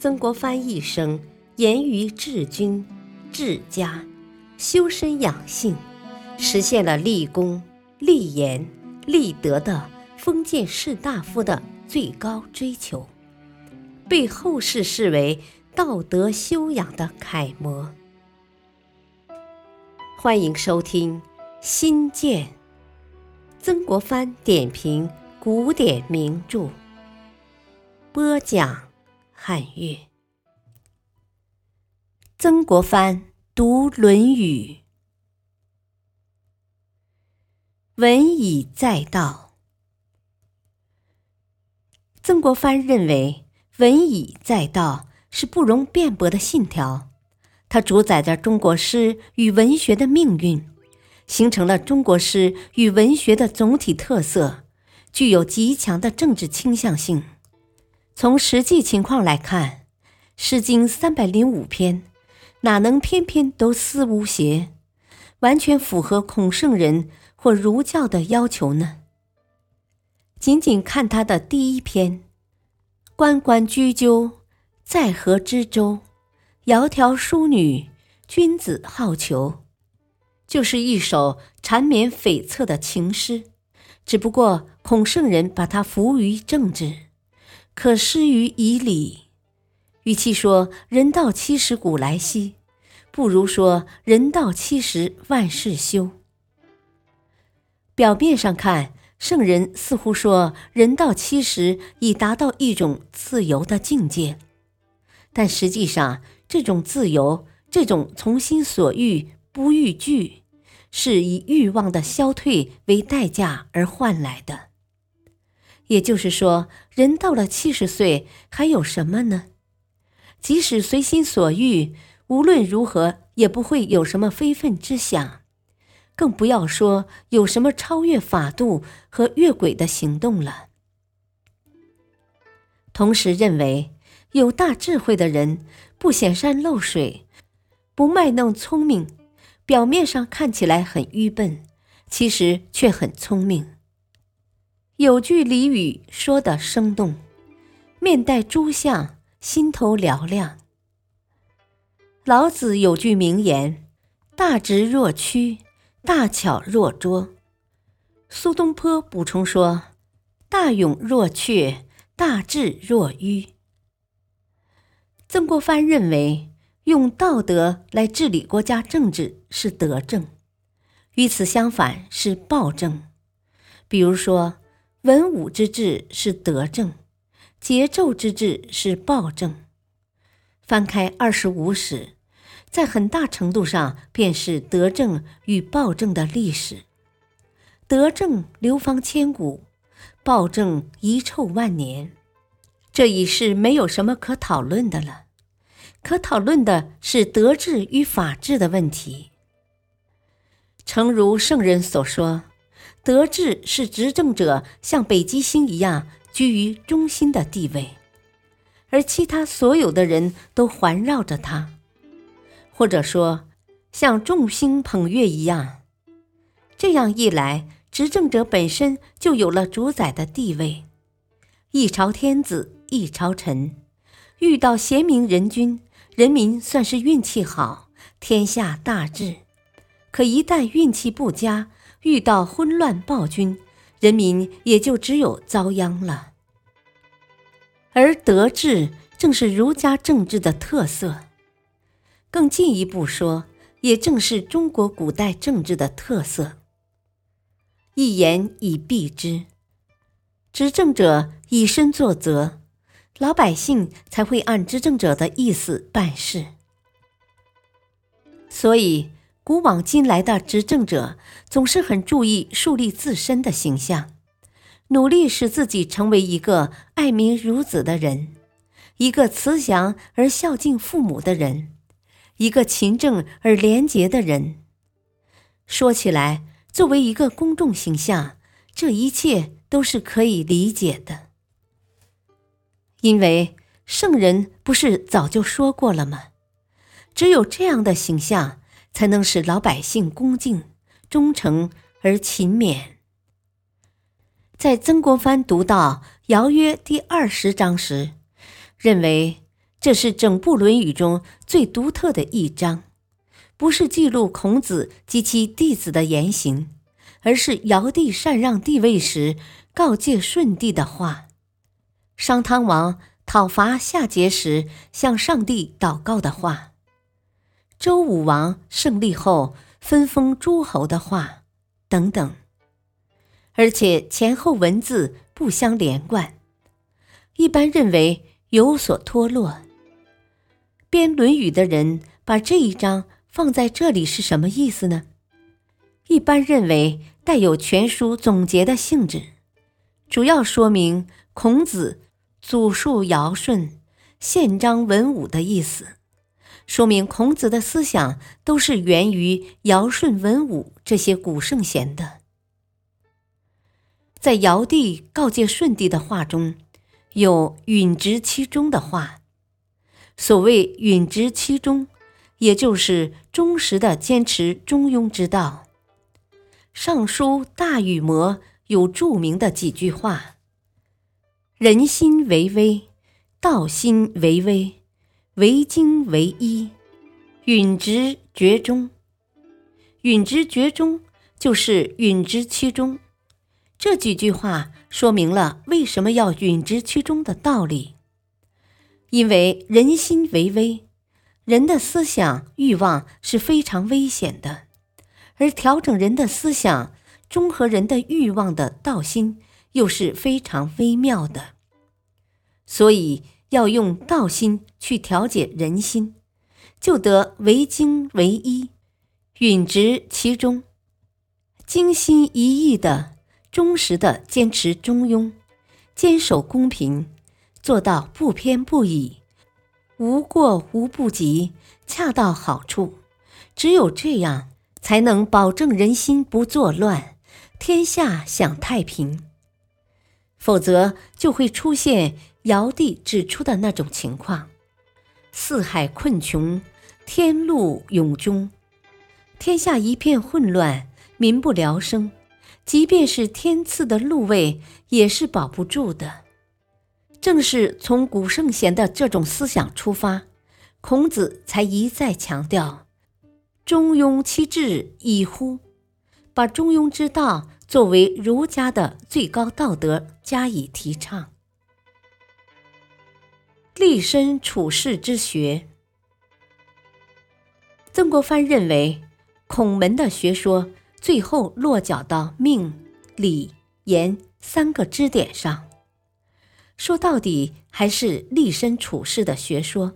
曾国藩一生严于治军、治家，修身养性，实现了立功、立言、立德的封建士大夫的最高追求，被后世视为道德修养的楷模。欢迎收听《新建》，曾国藩点评古典名著，播讲。汉乐，曾国藩读《论语》，文以载道。曾国藩认为“文以载道”是不容辩驳的信条，它主宰着中国诗与文学的命运，形成了中国诗与文学的总体特色，具有极强的政治倾向性。从实际情况来看，《诗经》三百零五篇，哪能篇篇都思无邪，完全符合孔圣人或儒教的要求呢？仅仅看他的第一篇“关关雎鸠，在河之洲，窈窕淑女，君子好逑”，就是一首缠绵悱恻的情诗。只不过孔圣人把它服于政治。可施于以礼，与其说“人到七十古来稀”，不如说“人到七十万事休”。表面上看，圣人似乎说“人到七十已达到一种自由的境界”，但实际上，这种自由、这种从心所欲不逾矩，是以欲望的消退为代价而换来的。也就是说，人到了七十岁，还有什么呢？即使随心所欲，无论如何也不会有什么非分之想，更不要说有什么超越法度和越轨的行动了。同时认为，有大智慧的人不显山露水，不卖弄聪明，表面上看起来很愚笨，其实却很聪明。有句俚语说得生动：“面带诸相，心头嘹亮。”老子有句名言：“大直若屈，大巧若拙。”苏东坡补充说：“大勇若怯，大智若愚。”曾国藩认为，用道德来治理国家政治是德政，与此相反是暴政。比如说。文武之治是德政，桀纣之治是暴政。翻开二十五史，在很大程度上便是德政与暴政的历史。德政流芳千古，暴政遗臭万年，这已是没有什么可讨论的了。可讨论的是德治与法治的问题。诚如圣人所说。德治是执政者像北极星一样居于中心的地位，而其他所有的人都环绕着他，或者说像众星捧月一样。这样一来，执政者本身就有了主宰的地位。一朝天子一朝臣，遇到贤明人君，人民算是运气好，天下大治；可一旦运气不佳，遇到昏乱暴君，人民也就只有遭殃了。而德治正是儒家政治的特色，更进一步说，也正是中国古代政治的特色。一言以蔽之，执政者以身作则，老百姓才会按执政者的意思办事。所以。古往今来的执政者总是很注意树立自身的形象，努力使自己成为一个爱民如子的人，一个慈祥而孝敬父母的人，一个勤政而廉洁的人。说起来，作为一个公众形象，这一切都是可以理解的，因为圣人不是早就说过了吗？只有这样的形象。才能使老百姓恭敬、忠诚而勤勉。在曾国藩读到《尧曰》第二十章时，认为这是整部《论语》中最独特的一章，不是记录孔子及其弟子的言行，而是尧帝禅让帝位时告诫舜帝的话，商汤王讨伐夏桀时向上帝祷告的话，周武王胜利后分封诸侯的话，等等。而且前后文字不相连贯，一般认为有所脱落。编《论语》的人把这一章放在这里是什么意思呢？一般认为带有全书总结的性质，主要说明孔子祖述尧舜、宪章文武的意思，说明孔子的思想都是源于尧舜文武这些古圣贤的。在尧帝告诫舜帝的话中，有允直其中的话。所谓允直其中，也就是忠实的坚持中庸之道。《尚书大禹谟》有著名的几句话：“人心为微，道心为微，为精为一，允直绝中。”允直绝中就是允直其中。这几句话说明了为什么要允直其中的道理。因为人心为微，人的思想欲望是非常危险的，而调整人的思想、中和人的欲望的道心又是非常微妙的，所以要用道心去调节人心，就得为精为一，允直其中，精心一意的、忠实的坚持中庸，坚守公平。做到不偏不倚，无过无不及，恰到好处。只有这样，才能保证人心不作乱，天下享太平。否则，就会出现尧帝指出的那种情况：四海困穷，天路永终，天下一片混乱，民不聊生。即便是天赐的禄位，也是保不住的。正是从古圣贤的这种思想出发，孔子才一再强调“中庸其志矣乎”，把中庸之道作为儒家的最高道德加以提倡。立身处世之学，曾国藩认为，孔门的学说最后落脚到命、理、言三个支点上。说到底还是立身处世的学说。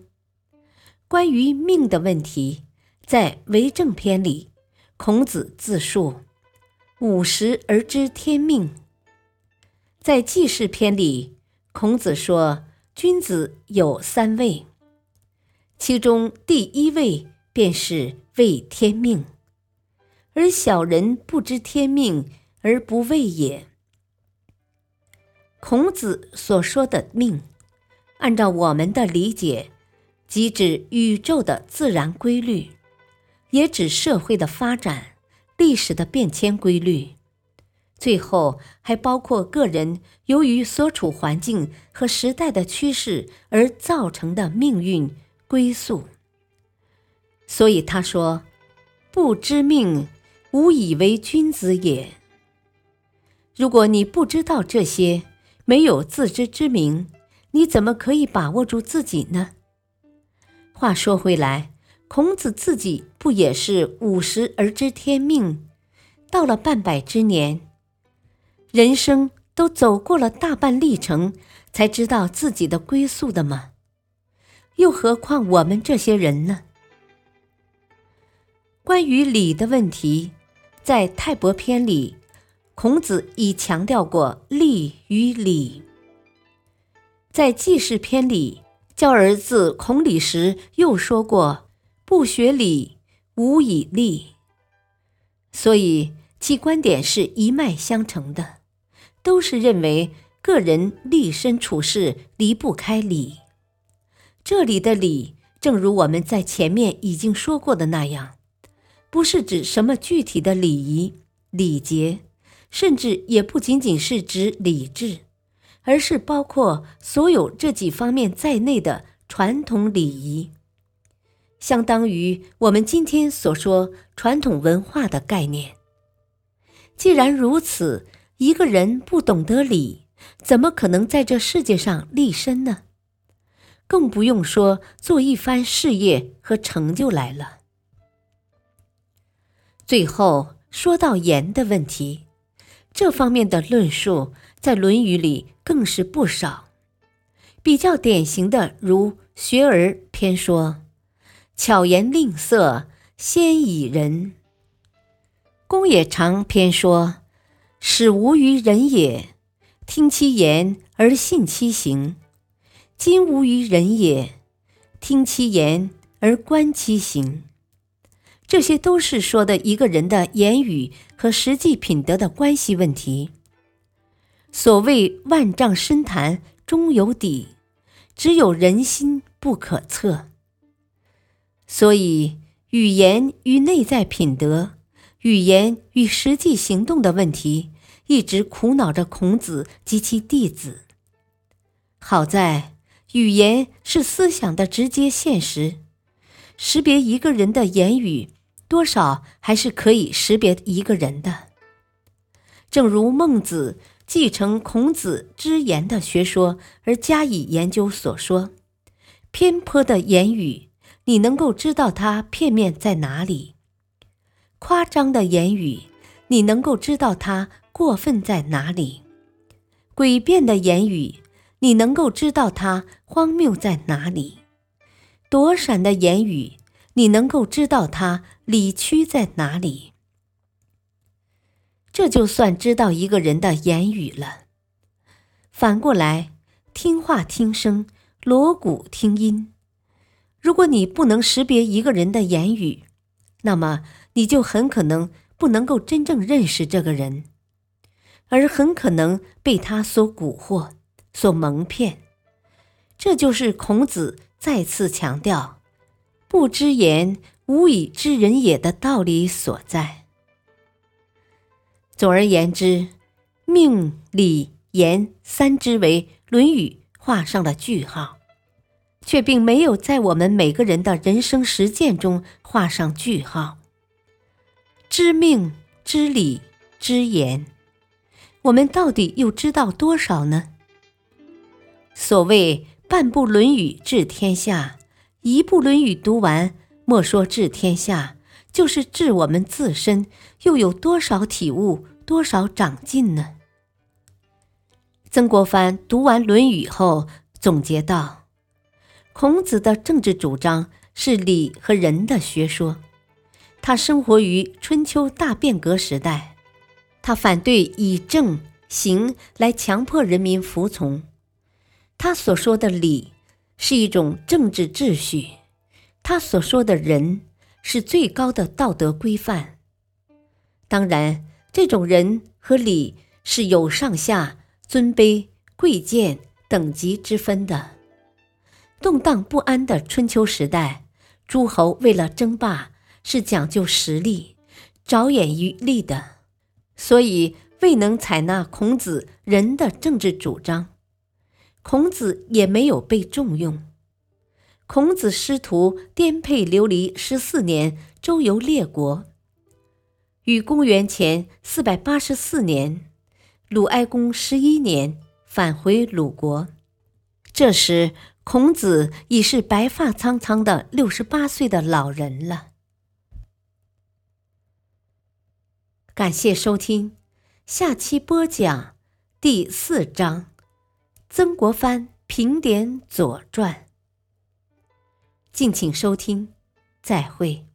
关于命的问题，在《为政篇》里，孔子自述：“五十而知天命。”在《记事篇》里，孔子说：“君子有三位，其中第一位便是畏天命，而小人不知天命而不畏也。”孔子所说的命，按照我们的理解，即指宇宙的自然规律，也指社会的发展、历史的变迁规律，最后还包括个人由于所处环境和时代的趋势而造成的命运归宿。所以他说：“不知命，无以为君子也。”如果你不知道这些，没有自知之明，你怎么可以把握住自己呢？话说回来，孔子自己不也是五十而知天命，到了半百之年，人生都走过了大半历程，才知道自己的归宿的吗？又何况我们这些人呢？关于礼的问题，在《泰伯篇》里。孔子已强调过利与礼，在记事篇里，教儿子孔鲤时又说过：“不学礼，无以立。”所以其观点是一脉相承的，都是认为个人立身处世离不开礼。这里的礼，正如我们在前面已经说过的那样，不是指什么具体的礼仪礼节。甚至也不仅仅是指理智，而是包括所有这几方面在内的传统礼仪，相当于我们今天所说传统文化的概念。既然如此，一个人不懂得礼，怎么可能在这世界上立身呢？更不用说做一番事业和成就来了。最后说到言的问题，这方面的论述在《论语》里更是不少。比较典型的，如《学而》篇说：“巧言令色，先以人。”《公冶长》篇说：“使无于人也，听其言而信其行；今无于人也，听其言而观其行。”这些都是说的一个人的言语和实际品德的关系问题。所谓万丈深潭终有底，只有人心不可测。所以，语言与内在品德、语言与实际行动的问题，一直苦恼着孔子及其弟子。好在，语言是思想的直接现实，识别一个人的言语。多少还是可以识别一个人的。正如孟子继承孔子之言的学说而加以研究所说：“偏颇的言语，你能够知道它片面在哪里；夸张的言语，你能够知道它过分在哪里；诡辩的言语，你能够知道它荒谬在哪里；躲闪的言语。”你能够知道他理屈在哪里，这就算知道一个人的言语了。反过来，听话听声，锣鼓听音。如果你不能识别一个人的言语，那么你就很可能不能够真正认识这个人，而很可能被他所蛊惑、所蒙骗。这就是孔子再次强调。不知言，无以知人也的道理所在。总而言之，命、理、言三之为《论语》画上了句号，却并没有在我们每个人的人生实践中画上句号。知命、知理、知言，我们到底又知道多少呢？所谓半部《论语》治天下。一部《论语》读完，莫说治天下，就是治我们自身，又有多少体悟，多少长进呢？曾国藩读完《论语》后总结道：“孔子的政治主张是礼和仁的学说。他生活于春秋大变革时代，他反对以政刑来强迫人民服从。他所说的礼。”是一种政治秩序，他所说的人是最高的道德规范。当然，这种人和礼是有上下、尊卑、贵贱等级之分的。动荡不安的春秋时代，诸侯为了争霸是讲究实力、着眼于利的，所以未能采纳孔子仁的政治主张。孔子也没有被重用。孔子师徒颠沛流离十四年，周游列国。于公元前四百八十四年，鲁哀公十一年返回鲁国。这时，孔子已是白发苍苍的六十八岁的老人了。感谢收听，下期播讲第四章。曾国藩评点《左传》，敬请收听，再会。